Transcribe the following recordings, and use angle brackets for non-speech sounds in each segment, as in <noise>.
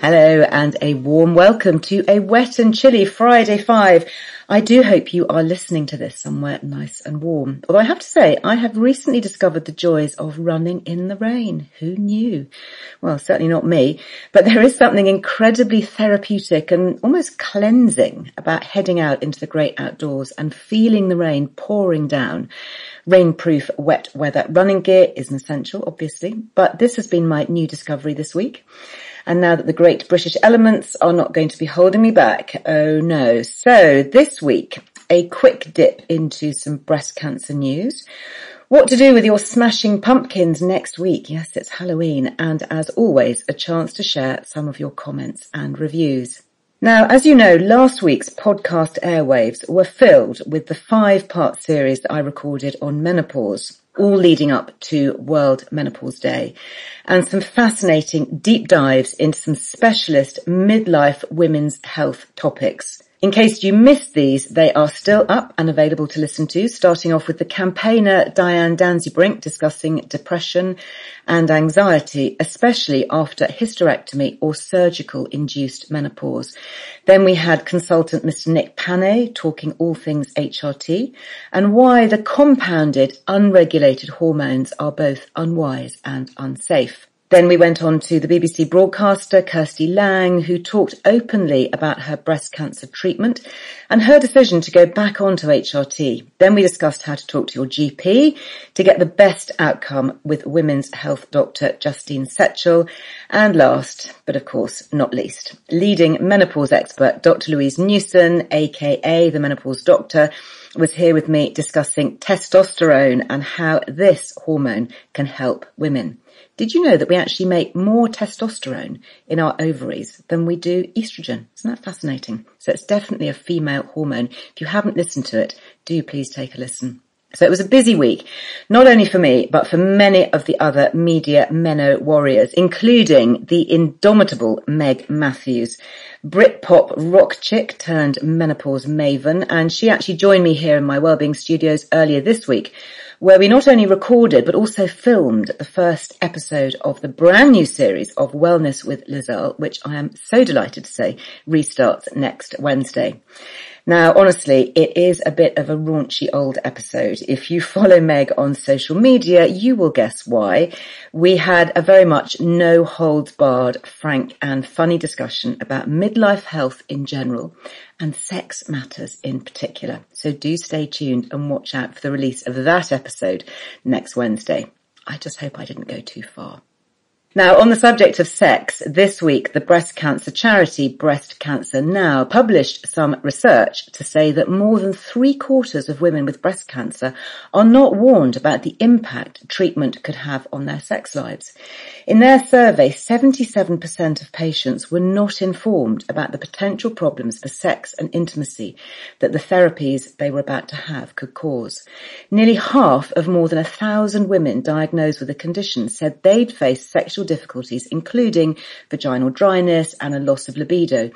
Hello and a warm welcome to a wet and chilly Friday 5. I do hope you are listening to this somewhere nice and warm. Although I have to say, I have recently discovered the joys of running in the rain. Who knew? Well, certainly not me, but there is something incredibly therapeutic and almost cleansing about heading out into the great outdoors and feeling the rain pouring down. Rainproof wet weather running gear is an essential, obviously, but this has been my new discovery this week. And now that the great British elements are not going to be holding me back, oh no. So this week, a quick dip into some breast cancer news. What to do with your smashing pumpkins next week? Yes, it's Halloween. And as always, a chance to share some of your comments and reviews. Now, as you know, last week's podcast airwaves were filled with the five part series that I recorded on menopause all leading up to World Menopause Day and some fascinating deep dives into some specialist midlife women's health topics. In case you missed these, they are still up and available to listen to, starting off with the campaigner Diane Danzebrink discussing depression and anxiety, especially after hysterectomy or surgical induced menopause. Then we had consultant Mr. Nick Panay talking all things HRT and why the compounded unregulated hormones are both unwise and unsafe. Then we went on to the BBC broadcaster Kirsty Lang, who talked openly about her breast cancer treatment and her decision to go back onto HRT. Then we discussed how to talk to your GP to get the best outcome with women's health doctor Justine Setchell. And last, but of course not least, leading menopause expert Dr. Louise Newson, aka the menopause doctor, was here with me discussing testosterone and how this hormone can help women. Did you know that we actually make more testosterone in our ovaries than we do estrogen? Isn't that fascinating? So it's definitely a female hormone. If you haven't listened to it, do please take a listen. So it was a busy week, not only for me, but for many of the other media meno warriors, including the indomitable Meg Matthews, Britpop rock chick turned menopause maven. And she actually joined me here in my wellbeing studios earlier this week where we not only recorded but also filmed the first episode of the brand new series of Wellness with Liz Earle, which I am so delighted to say restarts next Wednesday. Now, honestly, it is a bit of a raunchy old episode. If you follow Meg on social media, you will guess why. We had a very much no holds barred, frank and funny discussion about midlife health in general and sex matters in particular. So do stay tuned and watch out for the release of that episode next Wednesday. I just hope I didn't go too far. Now, on the subject of sex, this week the breast cancer charity Breast Cancer Now published some research to say that more than three quarters of women with breast cancer are not warned about the impact treatment could have on their sex lives. In their survey, 77% of patients were not informed about the potential problems for sex and intimacy that the therapies they were about to have could cause. Nearly half of more than a thousand women diagnosed with the condition said they'd face sexual difficulties, including vaginal dryness and a loss of libido,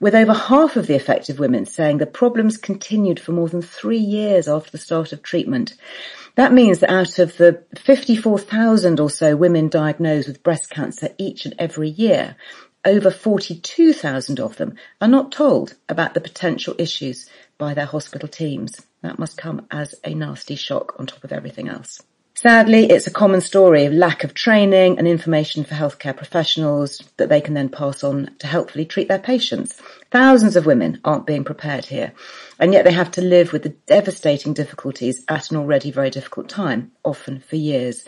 with over half of the affected women saying the problems continued for more than three years after the start of treatment. That means that out of the 54,000 or so women diagnosed with breast cancer each and every year, over 42,000 of them are not told about the potential issues by their hospital teams. That must come as a nasty shock on top of everything else. Sadly, it's a common story of lack of training and information for healthcare professionals that they can then pass on to helpfully treat their patients. Thousands of women aren't being prepared here, and yet they have to live with the devastating difficulties at an already very difficult time, often for years.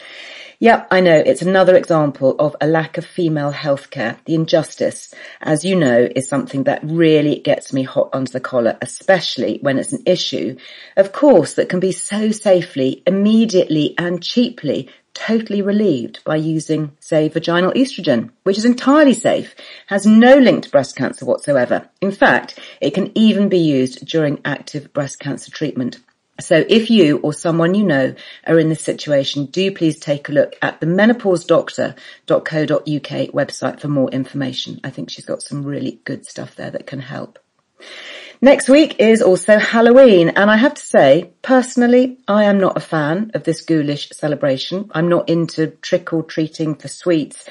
Yep, I know it's another example of a lack of female healthcare. The injustice, as you know, is something that really gets me hot under the collar, especially when it's an issue, of course, that can be so safely, immediately and cheaply totally relieved by using, say, vaginal estrogen, which is entirely safe, has no link to breast cancer whatsoever. In fact, it can even be used during active breast cancer treatment. So if you or someone you know are in this situation, do please take a look at the menopausedoctor.co.uk website for more information. I think she's got some really good stuff there that can help. Next week is also Halloween and I have to say, personally, I am not a fan of this ghoulish celebration. I'm not into trick or treating for sweets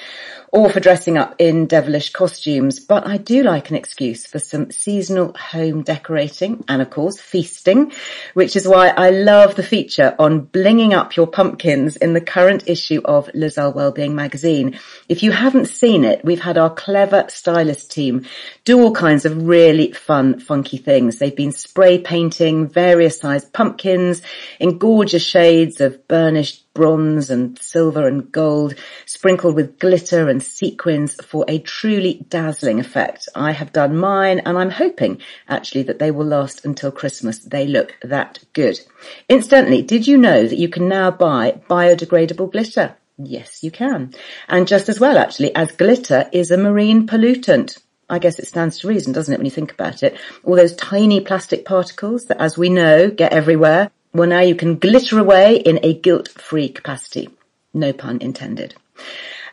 or for dressing up in devilish costumes, but I do like an excuse for some seasonal home decorating and of course feasting, which is why I love the feature on blinging up your pumpkins in the current issue of Liz Earle Wellbeing magazine. If you haven't seen it, we've had our clever stylist team do all kinds of really fun, funky things. They've been spray painting various sized pumpkins in gorgeous shades of burnished bronze and silver and gold, sprinkled with glitter and sequins for a truly dazzling effect. I have done mine and I'm hoping actually that they will last until Christmas. They look that good. Incidentally, did you know that you can now buy biodegradable glitter? Yes, you can. And just as well actually as glitter is a marine pollutant. I guess it stands to reason, doesn't it, when you think about it? All those tiny plastic particles that, as we know, get everywhere well, now you can glitter away in a guilt-free capacity. No pun intended.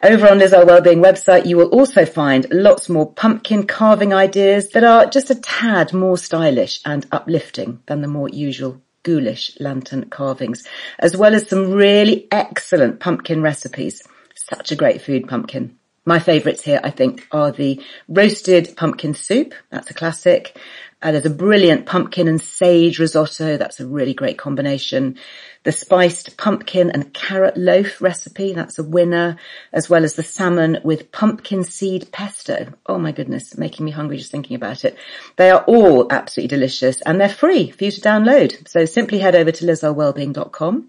Over on Liz Earle Wellbeing website, you will also find lots more pumpkin carving ideas that are just a tad more stylish and uplifting than the more usual ghoulish lantern carvings, as well as some really excellent pumpkin recipes. Such a great food, pumpkin. My favourites here, I think, are the roasted pumpkin soup. That's a classic. Uh, there's a brilliant pumpkin and sage risotto. That's a really great combination. The spiced pumpkin and carrot loaf recipe. That's a winner, as well as the salmon with pumpkin seed pesto. Oh my goodness, making me hungry just thinking about it. They are all absolutely delicious and they're free for you to download. So simply head over to lizearlewellbeing.com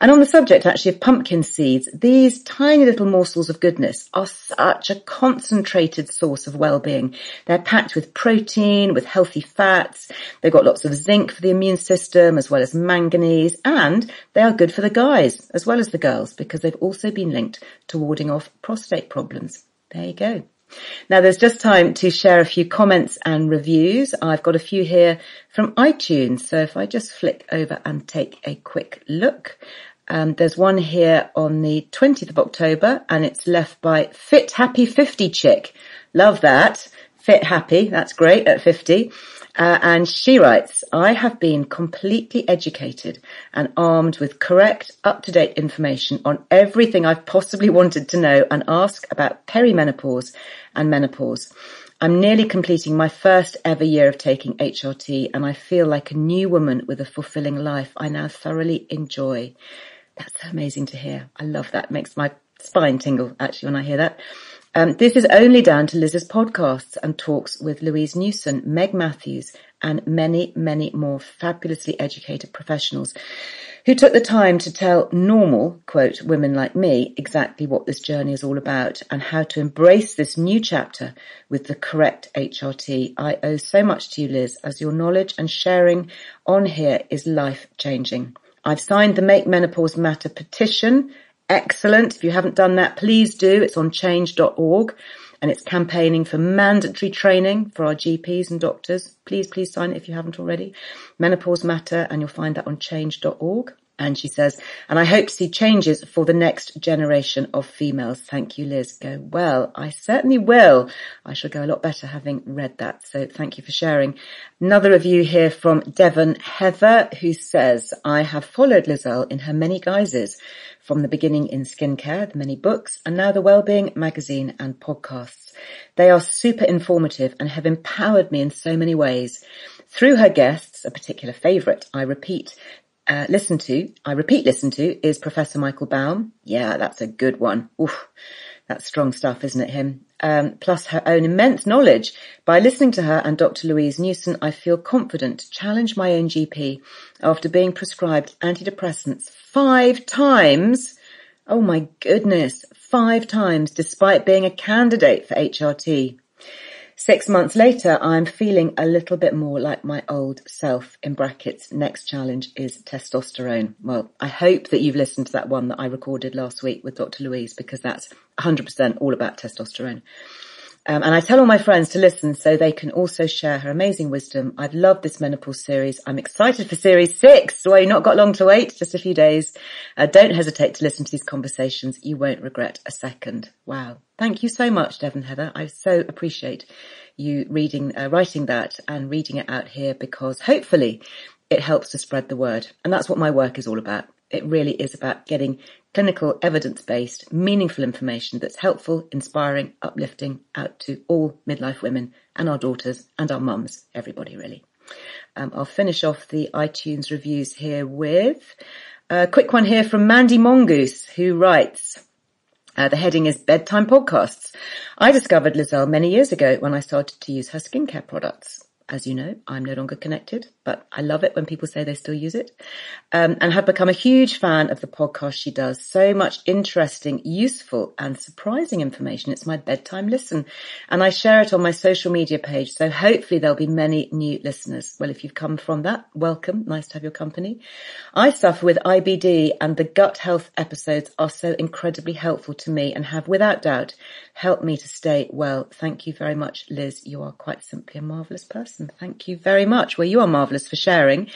And on the subject actually of pumpkin seeds, these tiny little morsels of goodness are such a concentrated source of well-being. They're packed with protein, with healthy fats. They've got lots of zinc for the immune system as well as manganese and they are good for the guys as well as the girls because they've also been linked to warding off prostate problems. There you go. Now there's just time to share a few comments and reviews. I've got a few here from iTunes. So if I just flick over and take a quick look. Um, there's one here on the 20th of October and it's left by Fit Happy 50 Chick. Love that. Fit Happy. That's great at 50. Uh, and she writes, I have been completely educated and armed with correct, up-to-date information on everything I've possibly wanted to know and ask about perimenopause and menopause. I'm nearly completing my first ever year of taking HRT and I feel like a new woman with a fulfilling life I now thoroughly enjoy. That's amazing to hear. I love that. It makes my spine tingle actually when I hear that. Um, this is only down to Liz's podcasts and talks with Louise Newson, Meg Matthews, and many, many more fabulously educated professionals who took the time to tell normal, quote, women like me exactly what this journey is all about and how to embrace this new chapter with the correct HRT. I owe so much to you, Liz, as your knowledge and sharing on here is life changing. I've signed the Make Menopause Matter petition excellent. If you haven't done that, please do. It's on change.org and it's campaigning for mandatory training for our GPs and doctors. Please, please sign it if you haven't already. Menopause Matter and you'll find that on change.org. And she says, and I hope to see changes for the next generation of females. Thank you, Liz. Go well. I certainly will. I shall go a lot better having read that. So thank you for sharing. Another review here from Devon Heather, who says, I have followed Liz Earle in her many guises from the beginning in skincare, the many books, and now the Wellbeing magazine and podcasts. They are super informative and have empowered me in so many ways. Through her guests, a particular favourite, I repeat, uh, listen to, I repeat listen to, is Professor Michael Baum. Yeah, that's a good one. Oof, that's strong stuff, isn't it, him? Um, plus her own immense knowledge. By listening to her and Dr. Louise Newson, I feel confident to challenge my own GP after being prescribed antidepressants five times. Oh my goodness, five times despite being a candidate for HRT. Six months later, I'm feeling a little bit more like my old self in brackets. Next challenge is testosterone. Well, I hope that you've listened to that one that I recorded last week with Dr. Louise because that's 100% all about testosterone. Um, and I tell all my friends to listen so they can also share her amazing wisdom. I've loved this menopause series. I'm excited for series six. Well, you've not got long to wait, just a few days. Uh, don't hesitate to listen to these conversations. You won't regret a second. Wow. Thank you so much, Devon Heather. I so appreciate you reading, uh, writing that and reading it out here because hopefully it helps to spread the word. And that's what my work is all about. It really is about getting clinical evidence-based, meaningful information that's helpful, inspiring, uplifting out to all midlife women and our daughters and our mums, everybody really. Um, I'll finish off the iTunes reviews here with a quick one here from Mandy Mongoose who writes, uh, the heading is Bedtime Podcasts. I discovered Liz Earle many years ago when I started to use her skincare products as you know, I'm no longer connected, but I love it when people say they still use it. Um, and have become a huge fan of the podcast she does. So much interesting, useful and surprising information. It's my bedtime listen and I share it on my social media page. So hopefully there'll be many new listeners. Well, if you've come from that, welcome. Nice to have your company. I suffer with IBD and the gut health episodes are so incredibly helpful to me and have without doubt helped me to stay well. Thank you very much, Liz. You are quite simply a marvellous person. Thank you very much. Well, you are marvellous for sharing.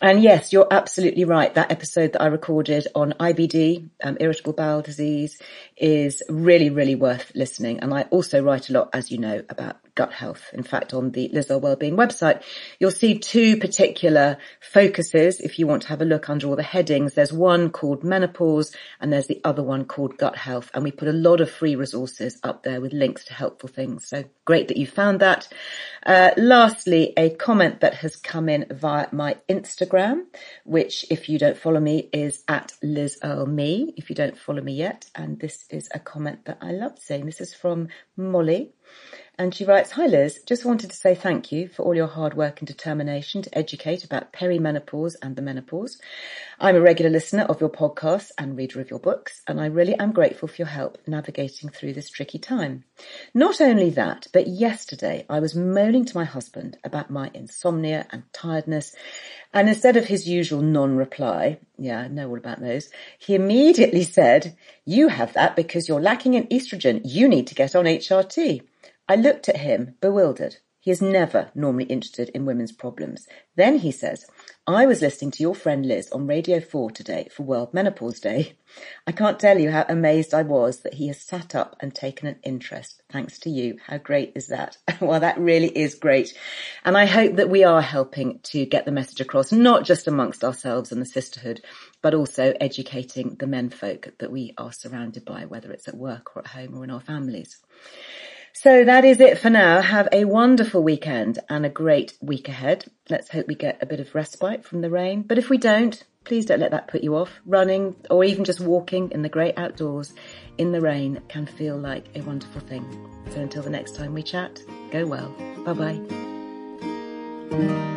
And yes, you're absolutely right. That episode that I recorded on IBD, um, irritable bowel disease, is really, really worth listening. And I also write a lot, as you know, about gut health. In fact, on the Liz Earle Wellbeing website, you'll see two particular focuses. If you want to have a look under all the headings, there's one called menopause and there's the other one called gut health. And we put a lot of free resources up there with links to helpful things. So great that you found that. Uh, lastly, a comment that has come in via my Instagram, which if you don't follow me is at Liz Earle Me, if you don't follow me yet. And this is a comment that I love seeing. This is from Molly And she writes, Hi Liz, just wanted to say thank you for all your hard work and determination to educate about perimenopause and the menopause. I'm a regular listener of your podcasts and reader of your books, and I really am grateful for your help navigating through this tricky time. Not only that, but yesterday I was moaning to my husband about my insomnia and tiredness, and instead of his usual non-reply, yeah, I know all about those, he immediately said, you have that because you're lacking in estrogen. You need to get on HRT. I looked at him, bewildered. He is never normally interested in women's problems. Then he says, I was listening to your friend Liz on Radio 4 today for World Menopause Day. I can't tell you how amazed I was that he has sat up and taken an interest. Thanks to you. How great is that? <laughs> well, that really is great. And I hope that we are helping to get the message across, not just amongst ourselves and the sisterhood, but also educating the menfolk that we are surrounded by, whether it's at work or at home or in our families. So that is it for now. Have a wonderful weekend and a great week ahead. Let's hope we get a bit of respite from the rain. But if we don't, please don't let that put you off. Running or even just walking in the great outdoors in the rain can feel like a wonderful thing. So until the next time we chat, go well. Bye bye.